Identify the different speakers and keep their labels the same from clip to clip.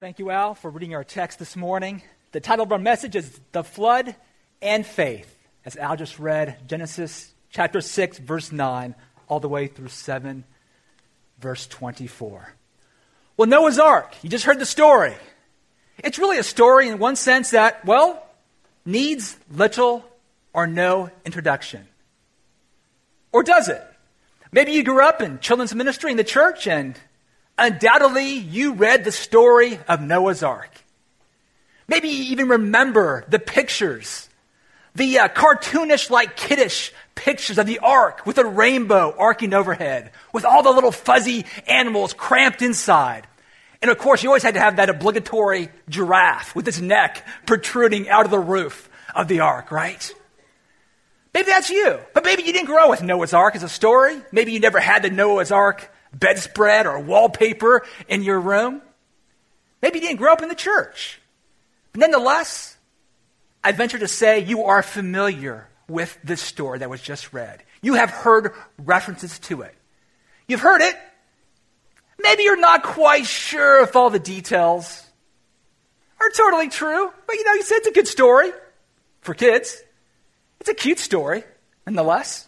Speaker 1: Thank you, Al, for reading our text this morning. The title of our message is The Flood and Faith, as Al just read Genesis chapter 6, verse 9, all the way through 7, verse 24. Well, Noah's Ark, you just heard the story. It's really a story in one sense that, well, needs little or no introduction. Or does it? Maybe you grew up in children's ministry in the church and undoubtedly you read the story of Noah's Ark. Maybe you even remember the pictures, the uh, cartoonish, like kiddish pictures of the ark with a rainbow arcing overhead, with all the little fuzzy animals cramped inside. And of course, you always had to have that obligatory giraffe with its neck protruding out of the roof of the ark, right? Maybe that's you. But maybe you didn't grow with Noah's Ark as a story. Maybe you never had the Noah's Ark bedspread or wallpaper in your room. Maybe you didn't grow up in the church. But nonetheless, I venture to say you are familiar with this story that was just read. You have heard references to it. You've heard it. Maybe you're not quite sure if all the details are totally true, but you know, you said it's a good story for kids. It's a cute story, nonetheless.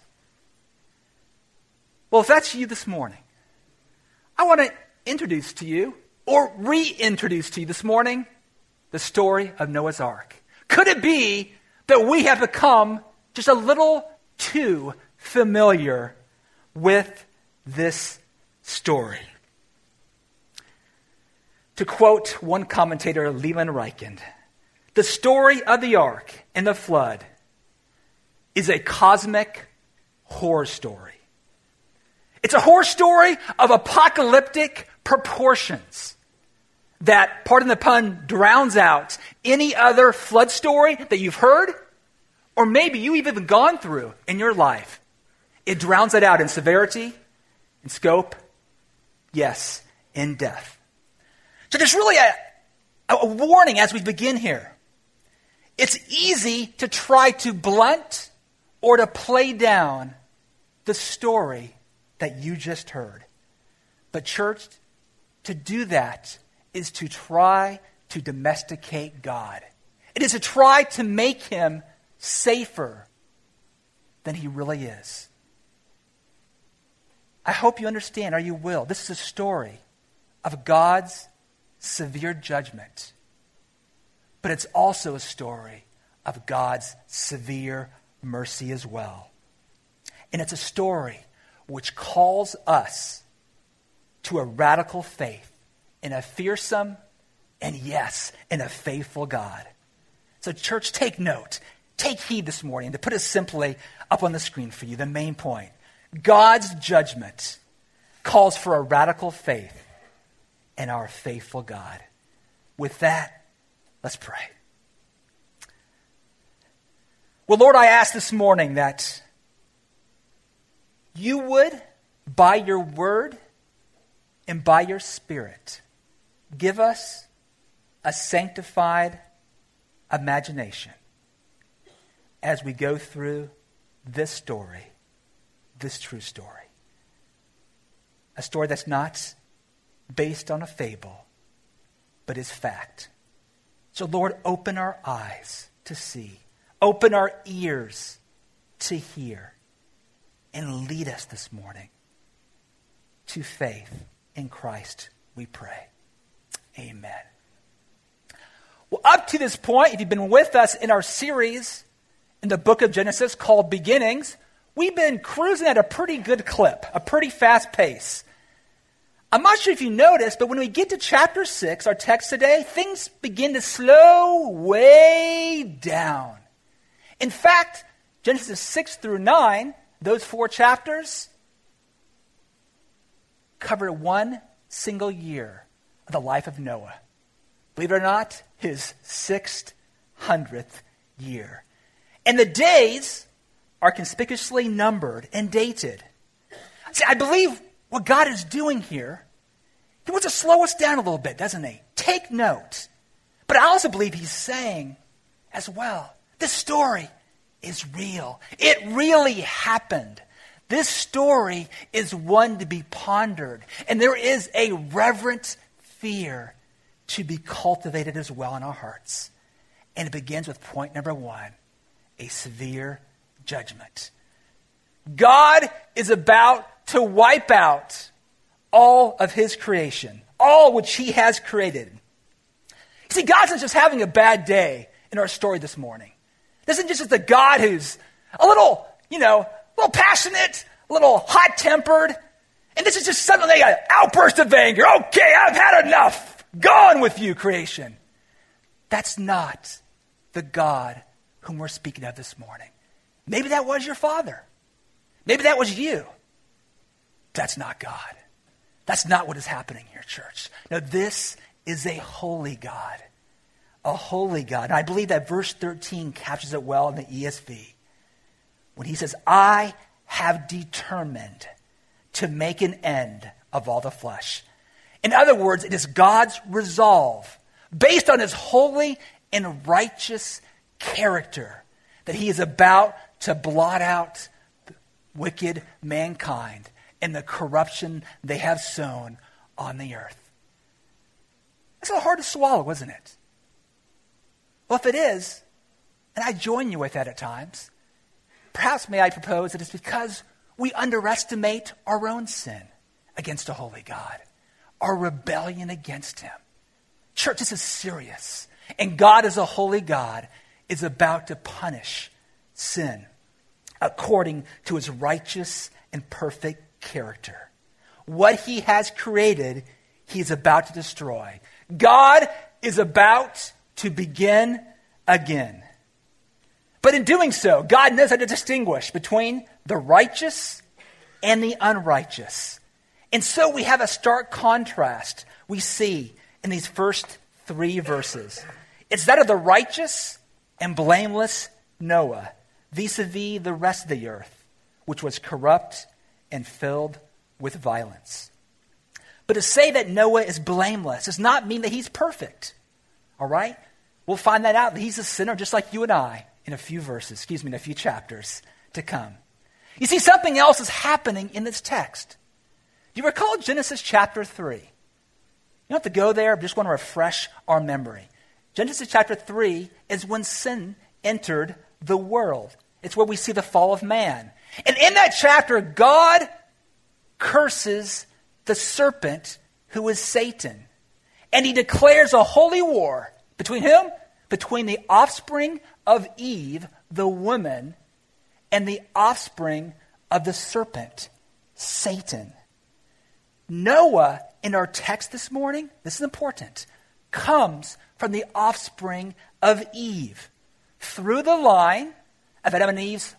Speaker 1: Well, if that's you this morning, I want to introduce to you, or reintroduce to you this morning, the story of Noah's Ark. Could it be that we have become just a little too familiar with this story? To quote one commentator, Leland Ryken, the story of the ark and the flood is a cosmic horror story. It's a horror story of apocalyptic proportions that, pardon the pun, drowns out any other flood story that you've heard or maybe you've even gone through in your life. It drowns it out in severity, in scope, yes, in death. So there's really a, a warning as we begin here. It's easy to try to blunt or to play down the story that you just heard. But, church, to do that is to try to domesticate God. It is to try to make him safer than he really is. I hope you understand, or you will. This is a story of God's severe judgment, but it's also a story of God's severe mercy as well. And it's a story which calls us to a radical faith in a fearsome and, yes, in a faithful God. So, church, take note. Take heed this morning. To put it simply up on the screen for you, the main point God's judgment calls for a radical faith in our faithful God. With that, let's pray. Well, Lord, I ask this morning that you would, by your word and by your spirit, give us a sanctified imagination as we go through this story, this true story. A story that's not based on a fable, but is fact. So, Lord, open our eyes to see, open our ears to hear and lead us this morning to faith in Christ, we pray. Amen. Well, up to this point, if you've been with us in our series in the book of Genesis called Beginnings, we've been cruising at a pretty good clip, a pretty fast pace. I'm not sure if you noticed, but when we get to chapter 6, our text today, things begin to slow way down. In fact, Genesis 6 through 9 those four chapters cover one single year of the life of Noah. Believe it or not, his 600th year. And the days are conspicuously numbered and dated. See, I believe what God is doing here, He wants to slow us down a little bit, doesn't He? Take note. But I also believe He's saying as well, this story is real. It really happened. This story is one to be pondered, and there is a reverent fear to be cultivated as well in our hearts. And it begins with point number one a severe judgment. God is about to wipe out all of his creation, all which he has created. See, God's not just having a bad day in our story this morning. This isn't just the God who's a little, you know, a little passionate, a little hot tempered, and this is just suddenly an outburst of anger. Okay, I've had enough. Gone with you, creation. That's not the God whom we're speaking of this morning. Maybe that was your father. Maybe that was you. That's not God. That's not what is happening here, church. No, this is a holy God. A holy God. And I believe that verse 13 captures it well in the ESV when he says, I have determined to make an end of all the flesh. In other words, it is God's resolve, based on his holy and righteous character, that he is about to blot out wicked mankind and the corruption they have sown on the earth. That's a hard to swallow, isn't it? Well, if it is, and I join you with that at times, perhaps may I propose that it's because we underestimate our own sin against a holy God, our rebellion against Him. Church, this is serious. And God, as a holy God, is about to punish sin according to His righteous and perfect character. What He has created, He is about to destroy. God is about to begin again. But in doing so, God knows how to distinguish between the righteous and the unrighteous. And so we have a stark contrast we see in these first three verses. It's that of the righteous and blameless Noah vis a vis the rest of the earth, which was corrupt and filled with violence. But to say that Noah is blameless does not mean that he's perfect. All right? We'll find that out. He's a sinner just like you and I in a few verses, excuse me, in a few chapters to come. You see, something else is happening in this text. Do you recall Genesis chapter 3? You don't have to go there, I just want to refresh our memory. Genesis chapter 3 is when sin entered the world. It's where we see the fall of man. And in that chapter, God curses the serpent who is Satan. And he declares a holy war between whom? between the offspring of Eve, the woman, and the offspring of the serpent, Satan. Noah, in our text this morning, this is important, comes from the offspring of Eve through the line of Adam and Eve's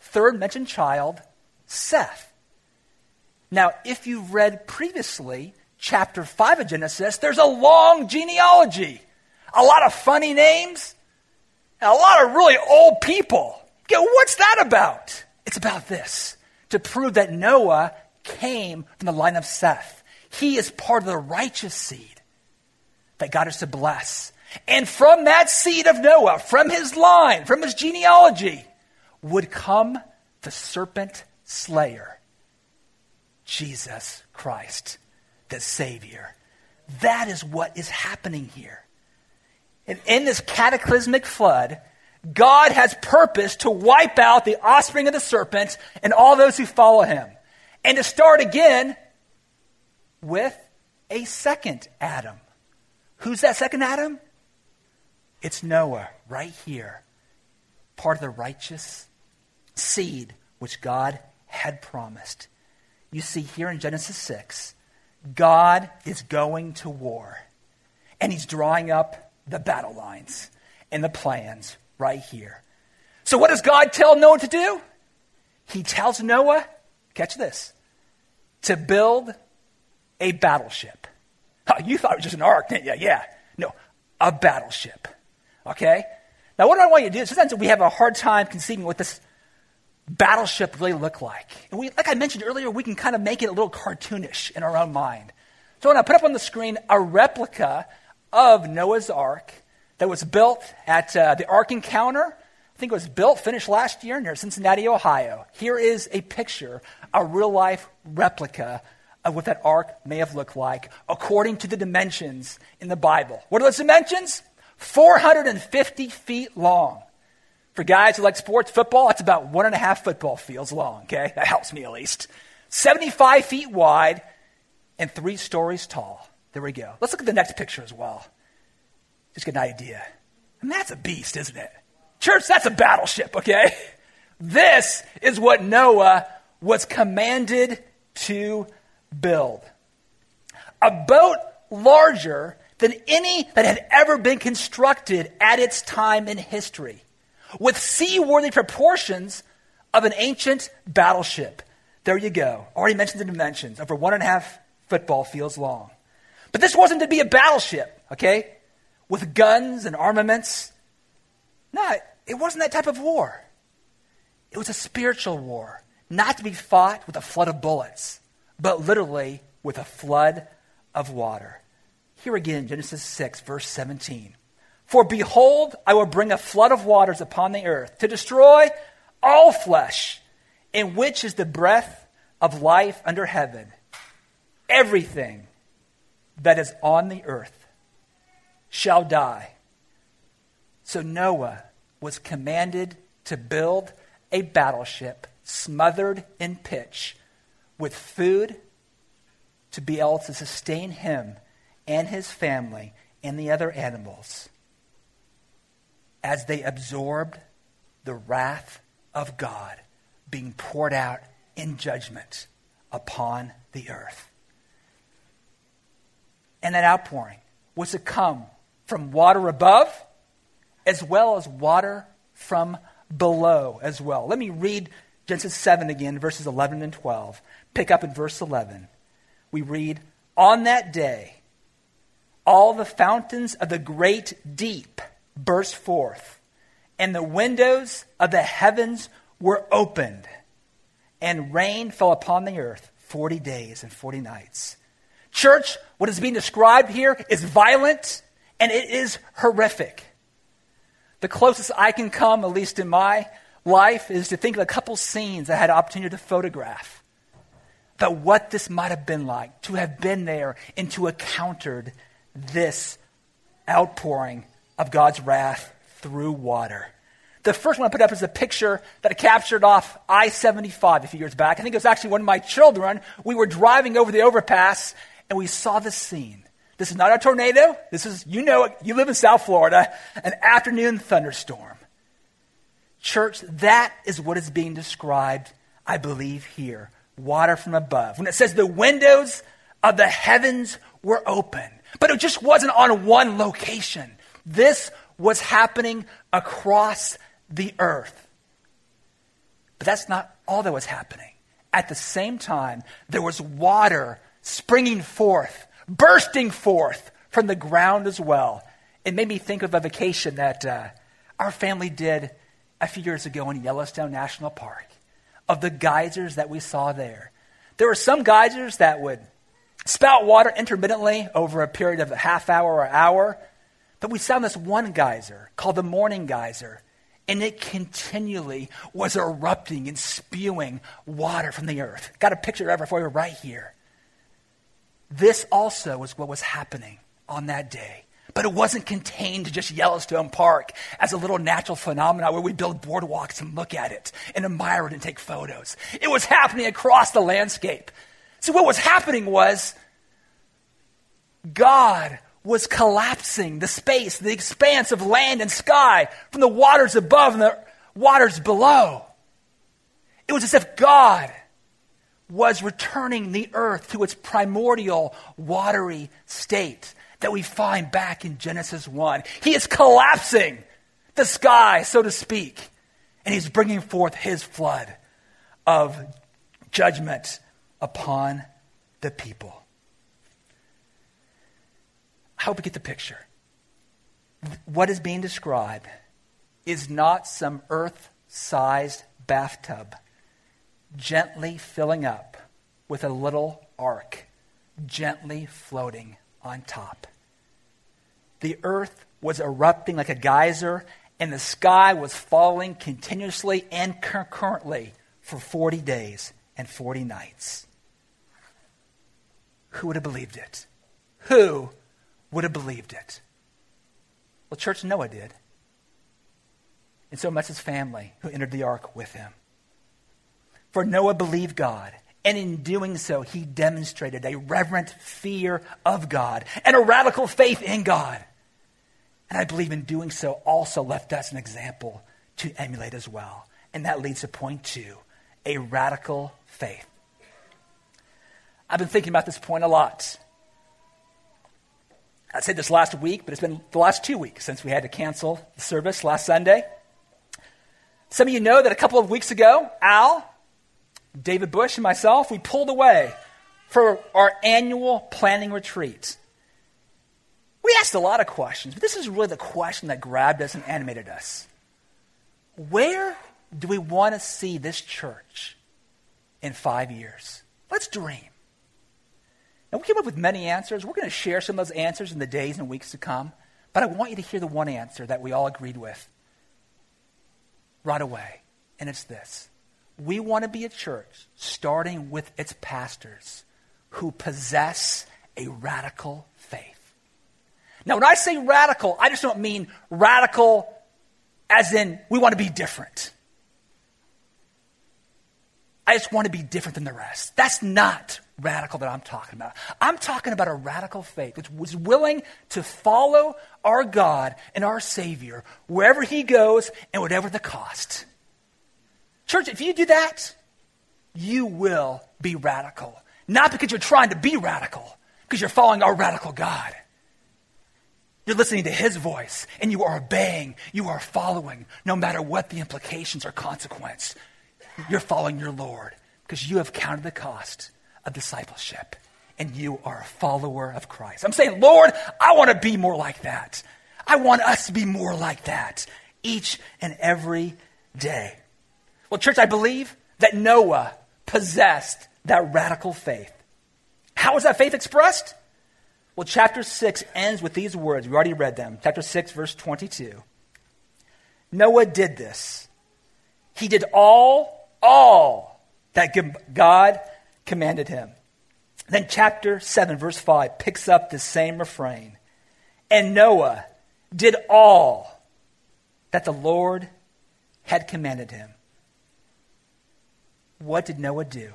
Speaker 1: third mentioned child, Seth. Now, if you've read previously chapter 5 of Genesis, there's a long genealogy, a lot of funny names, and a lot of really old people. Go, what's that about? It's about this to prove that Noah came from the line of Seth. He is part of the righteous seed that God is to bless. And from that seed of Noah, from his line, from his genealogy, would come the serpent slayer, Jesus Christ, the Savior. That is what is happening here. And in this cataclysmic flood, God has purpose to wipe out the offspring of the serpent and all those who follow him. And to start again with a second Adam. Who's that second Adam? It's Noah, right here. Part of the righteous seed which God had promised. You see here in Genesis 6, God is going to war. And he's drawing up the battle lines and the plans right here. So, what does God tell Noah to do? He tells Noah, catch this, to build a battleship. Oh, you thought it was just an ark, didn't you? Yeah. No, a battleship. Okay? Now, what do I want you to do? Sometimes we have a hard time conceiving what this battleship really look like. And we, like I mentioned earlier, we can kind of make it a little cartoonish in our own mind. So, when I put up on the screen a replica of Noah's Ark that was built at uh, the Ark Encounter. I think it was built, finished last year near Cincinnati, Ohio. Here is a picture, a real life replica of what that ark may have looked like according to the dimensions in the Bible. What are those dimensions? 450 feet long. For guys who like sports football, that's about one and a half football fields long, okay? That helps me at least. 75 feet wide and three stories tall. There we go. Let's look at the next picture as well. Just get an idea. And that's a beast, isn't it? Church, that's a battleship, okay? This is what Noah was commanded to build. A boat larger than any that had ever been constructed at its time in history, with seaworthy proportions of an ancient battleship. There you go. Already mentioned the dimensions, over one and a half football fields long. But this wasn't to be a battleship, okay? With guns and armaments. No, it wasn't that type of war. It was a spiritual war, not to be fought with a flood of bullets, but literally with a flood of water. Here again, Genesis 6, verse 17. For behold, I will bring a flood of waters upon the earth to destroy all flesh, in which is the breath of life under heaven. Everything that is on the earth shall die. So Noah was commanded to build a battleship smothered in pitch with food to be able to sustain him and his family and the other animals as they absorbed the wrath of God being poured out in judgment upon the earth. And that outpouring was to come from water above as well as water from below as well. Let me read Genesis 7 again, verses 11 and 12. Pick up in verse 11. We read, On that day, all the fountains of the great deep burst forth, and the windows of the heavens were opened, and rain fell upon the earth 40 days and 40 nights. Church, what is being described here is violent and it is horrific. The closest I can come, at least in my life, is to think of a couple scenes I had an opportunity to photograph. But what this might have been like to have been there and to encountered this outpouring of God's wrath through water. The first one I put up is a picture that I captured off I 75 a few years back. I think it was actually one of my children. We were driving over the overpass and we saw this scene. This is not a tornado. This is, you know you live in South Florida, an afternoon thunderstorm. Church, that is what is being described, I believe, here. Water from above. When it says the windows of the heavens were open. But it just wasn't on one location. This was happening across the earth. But that's not all that was happening. At the same time, there was water springing forth bursting forth from the ground as well. It made me think of a vacation that uh, our family did a few years ago in Yellowstone National Park, of the geysers that we saw there. There were some geysers that would spout water intermittently over a period of a half hour or hour, but we found this one geyser called the Morning Geyser, and it continually was erupting and spewing water from the earth. Got a picture of it for you right here. This also was what was happening on that day. But it wasn't contained to just Yellowstone Park as a little natural phenomenon where we build boardwalks and look at it and admire it and take photos. It was happening across the landscape. So, what was happening was God was collapsing the space, the expanse of land and sky from the waters above and the waters below. It was as if God was returning the earth to its primordial watery state that we find back in Genesis 1. He is collapsing the sky, so to speak, and he's bringing forth his flood of judgment upon the people. I hope you get the picture. What is being described is not some earth sized bathtub gently filling up with a little ark, gently floating on top. The earth was erupting like a geyser, and the sky was falling continuously and concurrently for 40 days and 40 nights. who would have believed it? Who would have believed it? Well, church, Noah did. And so much his family who entered the ark with him. For Noah believed God, and in doing so, he demonstrated a reverent fear of God and a radical faith in God. And I believe in doing so also left us an example to emulate as well. And that leads to point two a radical faith. I've been thinking about this point a lot. I said this last week, but it's been the last two weeks since we had to cancel the service last Sunday. Some of you know that a couple of weeks ago, Al, David Bush, and myself, we pulled away for our annual planning retreat. We asked a lot of questions, but this is really the question that grabbed us and animated us. Where do we want to see this church in five years? Let's dream. And we came up with many answers. We're going to share some of those answers in the days and weeks to come. But I want you to hear the one answer that we all agreed with right away. And it's this We want to be a church, starting with its pastors, who possess a radical faith. Now, when I say radical, I just don't mean radical as in we want to be different. I just want to be different than the rest. That's not radical that I'm talking about. I'm talking about a radical faith which was willing to follow our God and our Savior wherever He goes and whatever the cost. Church, if you do that, you will be radical. Not because you're trying to be radical, because you're following our radical God. You're listening to His voice and you are obeying, you are following, no matter what the implications or consequence. You're following your Lord because you have counted the cost of discipleship and you are a follower of Christ. I'm saying, Lord, I want to be more like that. I want us to be more like that each and every day. Well, church, I believe that Noah possessed that radical faith. How was that faith expressed? Well, chapter 6 ends with these words. We already read them. Chapter 6, verse 22. Noah did this. He did all all that God commanded him. Then, chapter 7, verse 5 picks up the same refrain. And Noah did all that the Lord had commanded him. What did Noah do?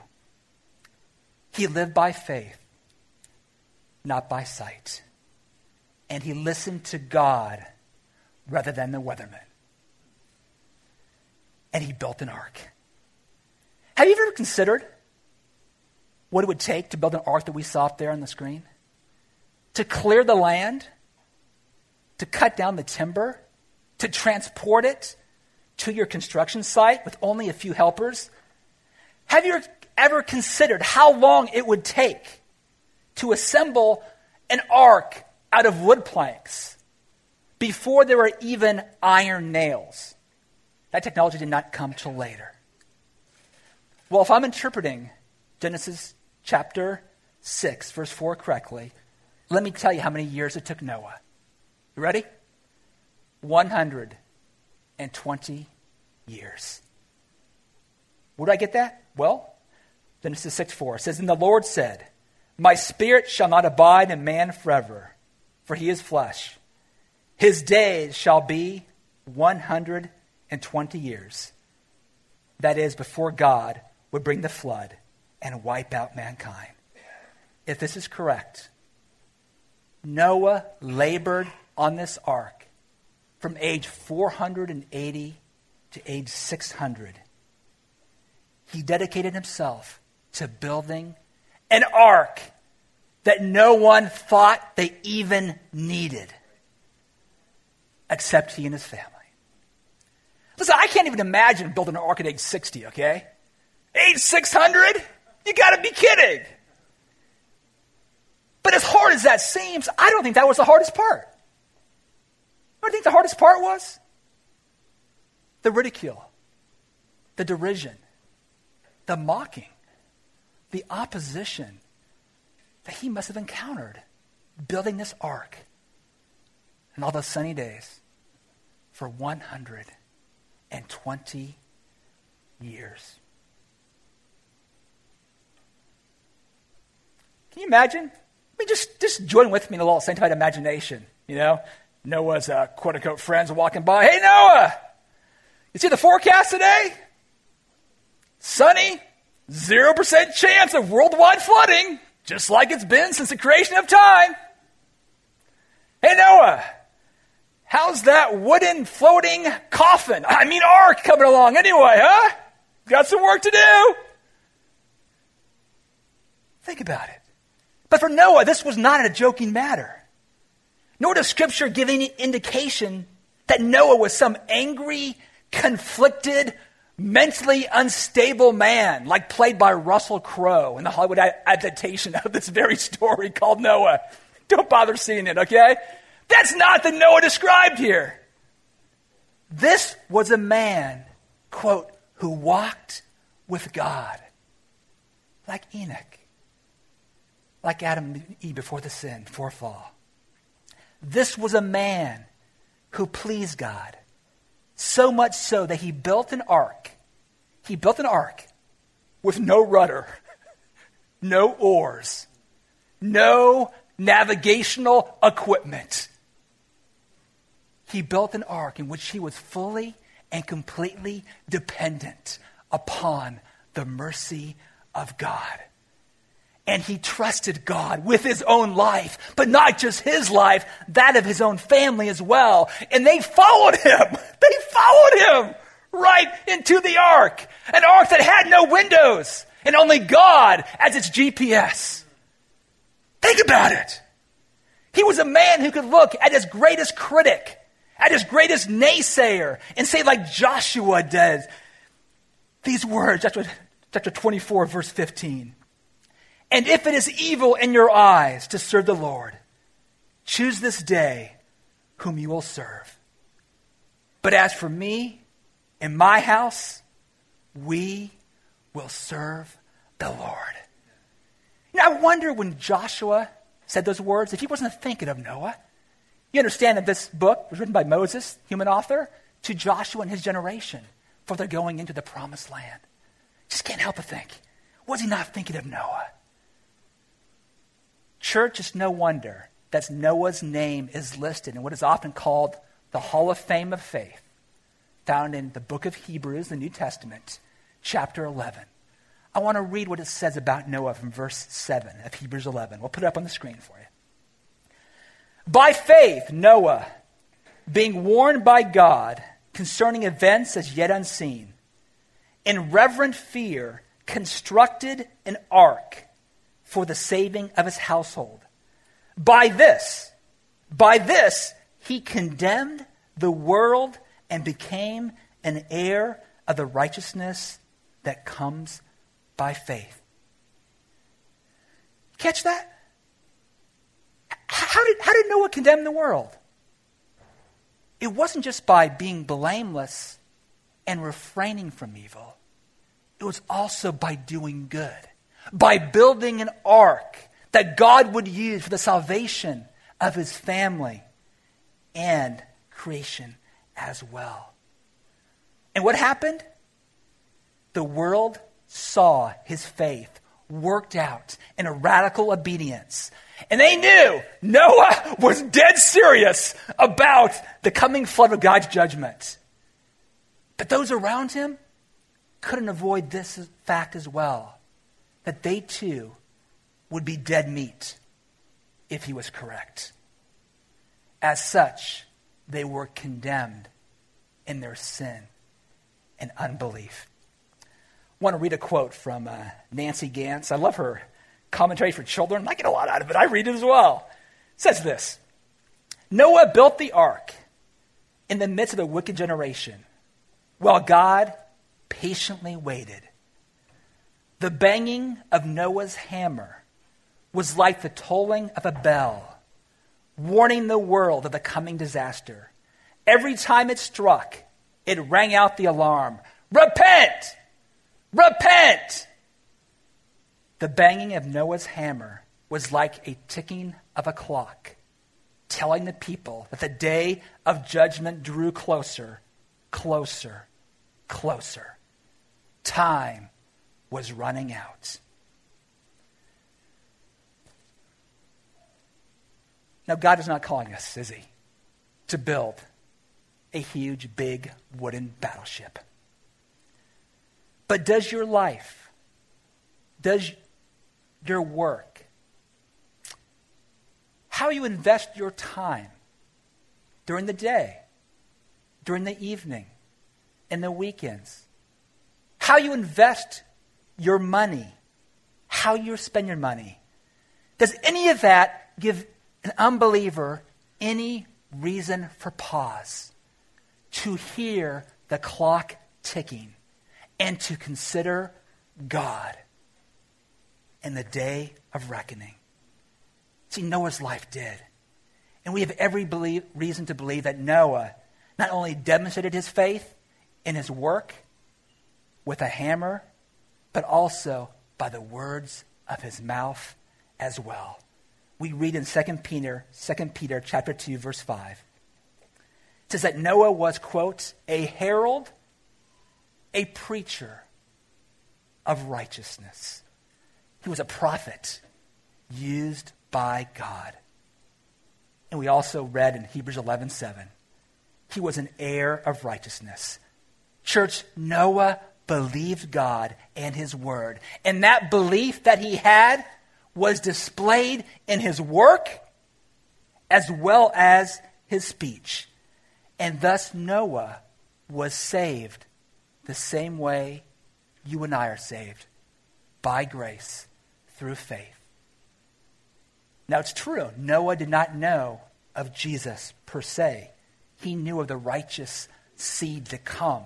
Speaker 1: He lived by faith, not by sight. And he listened to God rather than the weatherman. And he built an ark. Have you ever considered what it would take to build an ark that we saw up there on the screen? To clear the land, to cut down the timber, to transport it to your construction site with only a few helpers? Have you ever considered how long it would take to assemble an ark out of wood planks before there were even iron nails? That technology did not come till later. Well, if I'm interpreting Genesis chapter 6, verse 4 correctly, let me tell you how many years it took Noah. You ready? 120 years. Where do I get that? Well, Genesis 6 4 says, And the Lord said, My spirit shall not abide in man forever, for he is flesh. His days shall be 120 years. That is, before God would bring the flood and wipe out mankind. If this is correct, Noah labored on this ark from age 480 to age 600. He dedicated himself to building an ark that no one thought they even needed, except he and his family. Listen, I can't even imagine building an ark at age 60, okay? Age 600? You gotta be kidding. But as hard as that seems, I don't think that was the hardest part. I think the hardest part was the ridicule, the derision, the mocking, the opposition that he must have encountered building this ark and all those sunny days for 120 years. Can you imagine? I mean, just, just join with me in a little sanctified imagination, you know? Noah's uh, quote unquote friends walking by. Hey, Noah, you see the forecast today? Sunny, 0% chance of worldwide flooding, just like it's been since the creation of time. Hey, Noah, how's that wooden floating coffin, I mean ark, coming along anyway, huh? Got some work to do. Think about it. But for Noah, this was not a joking matter. Nor does Scripture give any indication that Noah was some angry, conflicted, mentally unstable man, like played by Russell Crowe in the Hollywood adaptation of this very story called Noah. Don't bother seeing it, okay? That's not the Noah described here. This was a man, quote, who walked with God, like Enoch, like Adam and Eve before the sin, before fall. This was a man who pleased God so much so that he built an ark. He built an ark with no rudder, no oars, no navigational equipment. He built an ark in which he was fully and completely dependent upon the mercy of God and he trusted God with his own life, but not just his life, that of his own family as well. And they followed him. They followed him right into the ark, an ark that had no windows and only God as its GPS. Think about it. He was a man who could look at his greatest critic, at his greatest naysayer, and say, like Joshua did, these words, chapter 24, verse 15. And if it is evil in your eyes to serve the Lord, choose this day whom you will serve. But as for me and my house, we will serve the Lord. Now, I wonder when Joshua said those words, if he wasn't thinking of Noah. You understand that this book was written by Moses, human author, to Joshua and his generation for their going into the promised land. Just can't help but think. Was he not thinking of Noah? Church, it's no wonder that Noah's name is listed in what is often called the Hall of Fame of Faith, found in the book of Hebrews, the New Testament, chapter 11. I want to read what it says about Noah from verse 7 of Hebrews 11. We'll put it up on the screen for you. By faith, Noah, being warned by God concerning events as yet unseen, in reverent fear, constructed an ark for the saving of his household. By this, by this, he condemned the world and became an heir of the righteousness that comes by faith. Catch that? How did, how did Noah condemn the world? It wasn't just by being blameless and refraining from evil, it was also by doing good by building an ark that God would use for the salvation of his family and creation as well. And what happened? The world saw his faith worked out in a radical obedience. And they knew Noah was dead serious about the coming flood of God's judgment. But those around him couldn't avoid this fact as well that they too would be dead meat if he was correct. As such, they were condemned in their sin and unbelief. I want to read a quote from uh, Nancy Ganz. I love her commentary for children. I get a lot out of it. I read it as well. It says this Noah built the ark in the midst of a wicked generation while God patiently waited the banging of Noah's hammer was like the tolling of a bell, warning the world of the coming disaster. Every time it struck, it rang out the alarm Repent! Repent! The banging of Noah's hammer was like a ticking of a clock, telling the people that the day of judgment drew closer, closer, closer. Time was running out. Now, God is not calling us, is He, to build a huge, big wooden battleship. But does your life, does your work, how you invest your time during the day, during the evening, and the weekends, how you invest your money, how you spend your money, does any of that give an unbeliever any reason for pause to hear the clock ticking and to consider God in the day of reckoning? See, Noah's life did. And we have every believe, reason to believe that Noah not only demonstrated his faith in his work with a hammer, but also by the words of his mouth as well. We read in 2 Peter, 2 Peter chapter 2, verse 5. It says that Noah was, quote, a herald, a preacher of righteousness. He was a prophet used by God. And we also read in Hebrews 11 7, he was an heir of righteousness. Church, Noah believed God and his word. And that belief that he had was displayed in his work as well as his speech. And thus Noah was saved the same way you and I are saved by grace through faith. Now it's true, Noah did not know of Jesus per se. He knew of the righteous seed to come,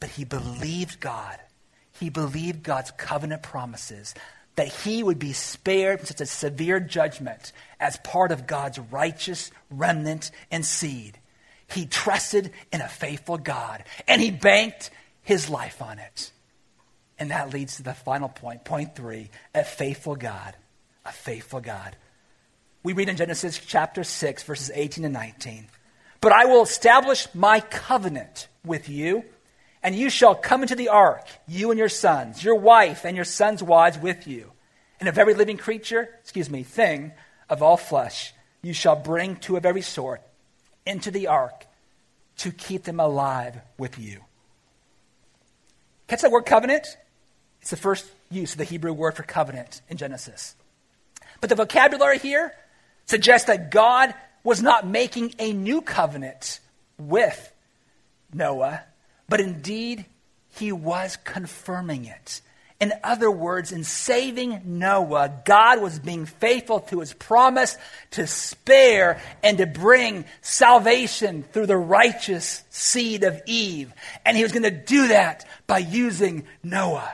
Speaker 1: but he believed God. He believed God's covenant promises that he would be spared from such a severe judgment as part of God's righteous remnant and seed. He trusted in a faithful God, and he banked his life on it. And that leads to the final point, point three a faithful God. A faithful God. We read in Genesis chapter 6, verses 18 and 19. But I will establish my covenant with you and you shall come into the ark, you and your sons, your wife and your sons' wives with you. And of every living creature, excuse me, thing of all flesh, you shall bring two of every sort into the ark to keep them alive with you. Catch that word covenant? It's the first use of the Hebrew word for covenant in Genesis. But the vocabulary here suggests that God was not making a new covenant with Noah, but indeed, he was confirming it. In other words, in saving Noah, God was being faithful to his promise to spare and to bring salvation through the righteous seed of Eve. And he was going to do that by using Noah.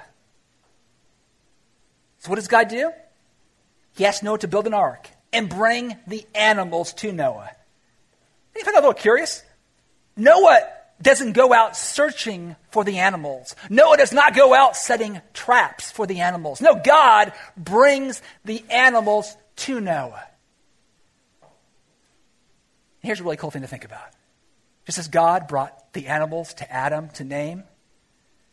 Speaker 1: So, what does God do? He asked Noah to build an ark and bring the animals to Noah. You find that a little curious? Noah doesn't go out searching for the animals. Noah does not go out setting traps for the animals. No, God brings the animals to Noah. Here's a really cool thing to think about. Just as God brought the animals to Adam to name,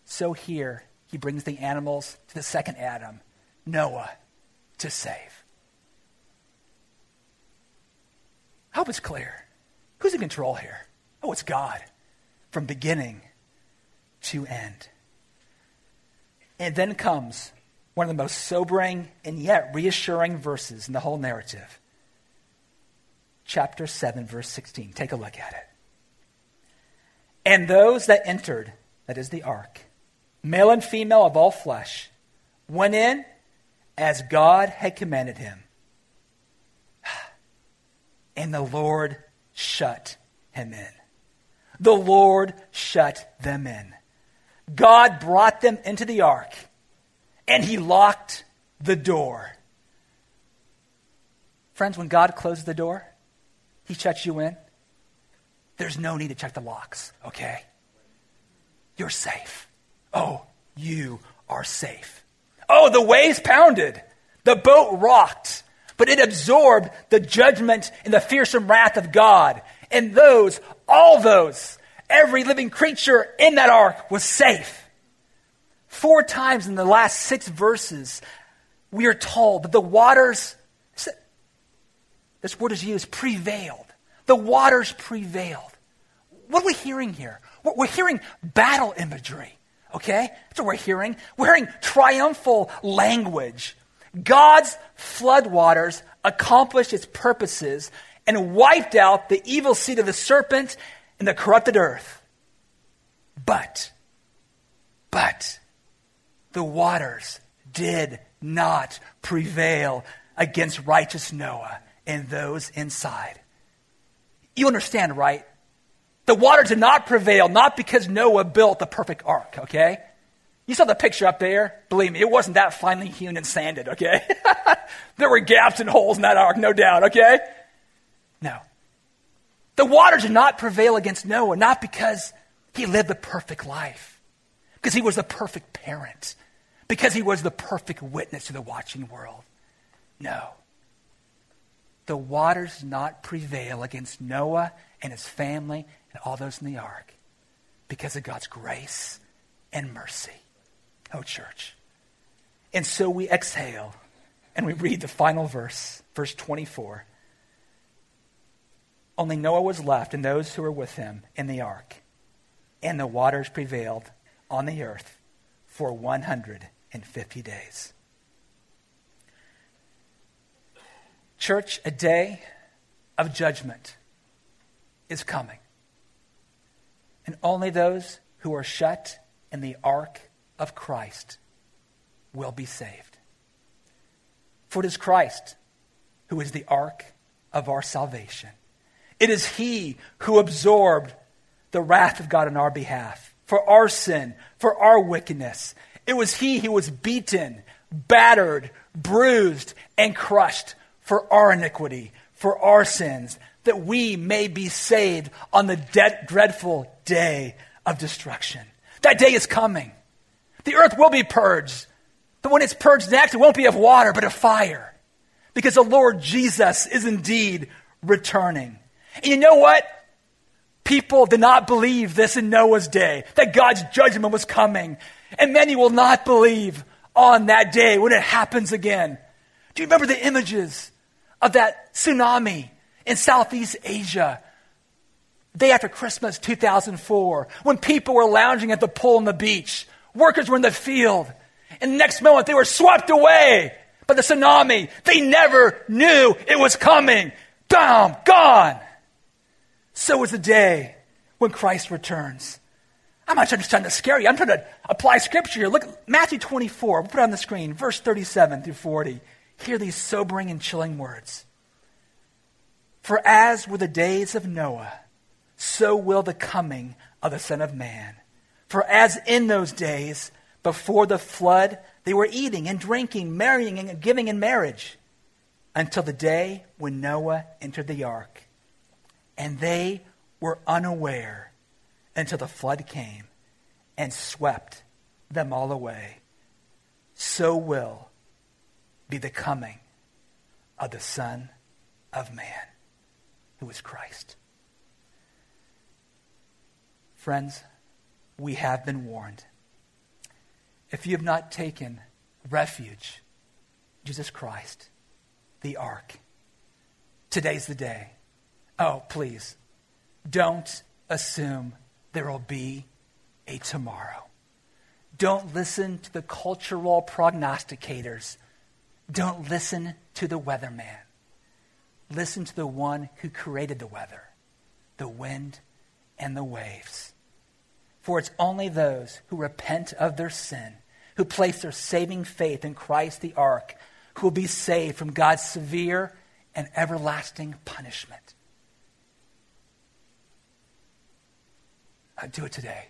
Speaker 1: so here he brings the animals to the second Adam, Noah, to save. I hope it's clear. Who's in control here? Oh, it's God from beginning to end. And then comes one of the most sobering and yet reassuring verses in the whole narrative. Chapter 7, verse 16. Take a look at it. And those that entered, that is the ark, male and female of all flesh, went in as God had commanded him. And the Lord shut him in the Lord shut them in. God brought them into the ark, and he locked the door. Friends, when God closes the door, he shuts you in. There's no need to check the locks, okay? You're safe. Oh, you are safe. Oh, the waves pounded. The boat rocked, but it absorbed the judgment and the fearsome wrath of God. And those, all those, every living creature in that ark was safe. Four times in the last six verses, we are told that the waters, this word is used, prevailed. The waters prevailed. What are we hearing here? We're hearing battle imagery, okay? That's what we're hearing. We're hearing triumphal language. God's floodwaters accomplished its purposes and wiped out the evil seed of the serpent and the corrupted earth. But, but, the waters did not prevail against righteous Noah and those inside. You understand, right? The water did not prevail, not because Noah built the perfect ark, okay? You saw the picture up there. Believe me, it wasn't that finely hewn and sanded, okay? there were gaps and holes in that ark, no doubt, okay? No. The water did not prevail against Noah, not because he lived the perfect life, because he was the perfect parent, because he was the perfect witness to the watching world. No. The waters did not prevail against Noah and his family and all those in the ark because of God's grace and mercy. Oh, church. And so we exhale and we read the final verse, verse 24. Only Noah was left and those who were with him in the ark, and the waters prevailed on the earth for 150 days. Church, a day of judgment is coming. And only those who are shut in the ark of Christ will be saved. For it is Christ who is the ark of our salvation. It is He who absorbed the wrath of God on our behalf, for our sin, for our wickedness. It was He who was beaten, battered, bruised, and crushed for our iniquity, for our sins, that we may be saved on the de- dreadful day of destruction. That day is coming. The earth will be purged. But when it's purged next, it won't be of water, but of fire. Because the Lord Jesus is indeed returning. And you know what? People did not believe this in Noah's day, that God's judgment was coming. And many will not believe on that day when it happens again. Do you remember the images of that tsunami in Southeast Asia? Day after Christmas 2004, when people were lounging at the pool on the beach, workers were in the field, and the next moment they were swept away by the tsunami. They never knew it was coming. Bam, gone. So is the day when Christ returns. I'm not just trying to scare you. I'm trying to apply scripture here. Look, at Matthew 24. We'll put it on the screen, verse 37 through 40. Hear these sobering and chilling words. For as were the days of Noah, so will the coming of the Son of Man. For as in those days, before the flood, they were eating and drinking, marrying and giving in marriage, until the day when Noah entered the ark. And they were unaware until the flood came and swept them all away. So will be the coming of the Son of Man, who is Christ. Friends, we have been warned. If you have not taken refuge, Jesus Christ, the ark, today's the day. Oh, please, don't assume there will be a tomorrow. Don't listen to the cultural prognosticators. Don't listen to the weatherman. Listen to the one who created the weather, the wind, and the waves. For it's only those who repent of their sin, who place their saving faith in Christ the ark, who will be saved from God's severe and everlasting punishment. Uh, do it today.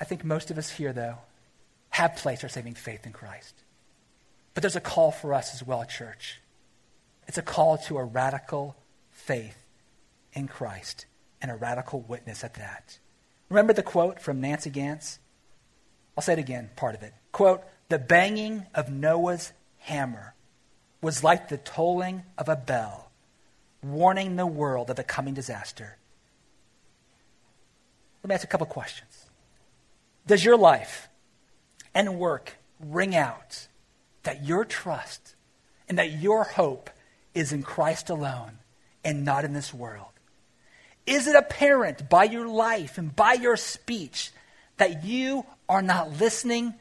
Speaker 1: I think most of us here, though, have placed our saving faith in Christ. But there's a call for us as well, church. It's a call to a radical faith in Christ and a radical witness at that. Remember the quote from Nancy Ganz? I'll say it again, part of it. Quote, the banging of Noah's hammer was like the tolling of a bell, warning the world of the coming disaster. Let me ask a couple questions. Does your life and work ring out that your trust and that your hope is in Christ alone and not in this world? Is it apparent by your life and by your speech that you are not listening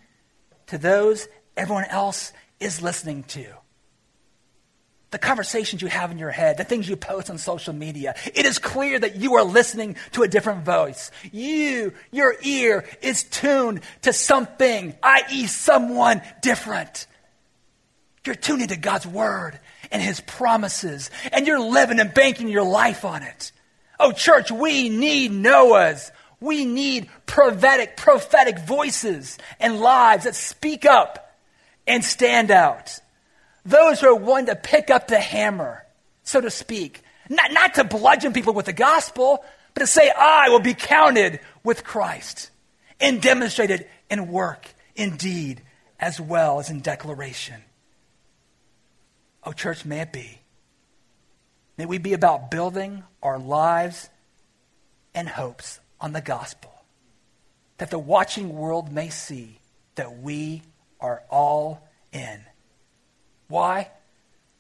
Speaker 1: to those everyone else is listening to? The conversations you have in your head, the things you post on social media, it is clear that you are listening to a different voice. You, your ear is tuned to something, i.e., someone different. You're tuned into God's word and his promises, and you're living and banking your life on it. Oh, church, we need Noah's. We need prophetic, prophetic voices and lives that speak up and stand out. Those who are willing to pick up the hammer, so to speak. Not, not to bludgeon people with the gospel, but to say, I will be counted with Christ and demonstrated in work, in deed, as well as in declaration. Oh, church, may it be. May we be about building our lives and hopes on the gospel, that the watching world may see that we are all in. Why?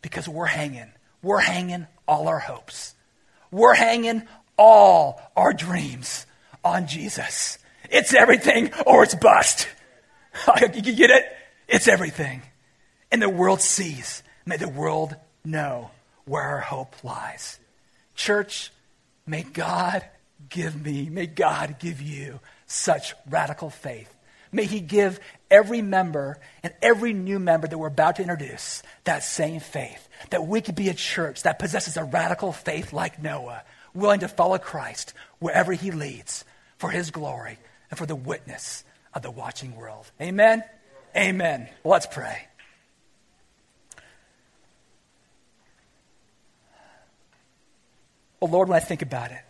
Speaker 1: Because we're hanging. We're hanging all our hopes. We're hanging all our dreams on Jesus. It's everything or it's bust. you get it? It's everything. And the world sees. May the world know where our hope lies. Church, may God give me, may God give you such radical faith. May He give every member and every new member that we're about to introduce that same faith. That we could be a church that possesses a radical faith like Noah, willing to follow Christ wherever He leads for His glory and for the witness of the watching world. Amen? Amen. Let's pray. Well, Lord, when I think about it,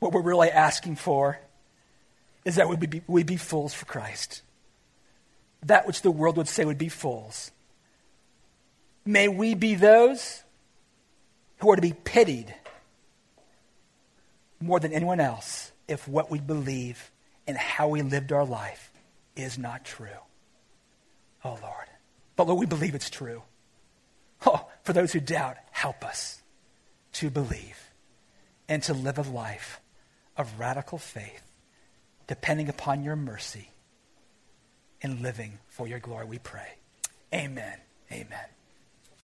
Speaker 1: what we're really asking for is that we be, we be fools for Christ. That which the world would say would be fools. May we be those who are to be pitied more than anyone else if what we believe and how we lived our life is not true. Oh, Lord. But Lord, we believe it's true. Oh, for those who doubt, help us to believe and to live a life of radical faith, depending upon your mercy and living for your glory, we pray. Amen. Amen.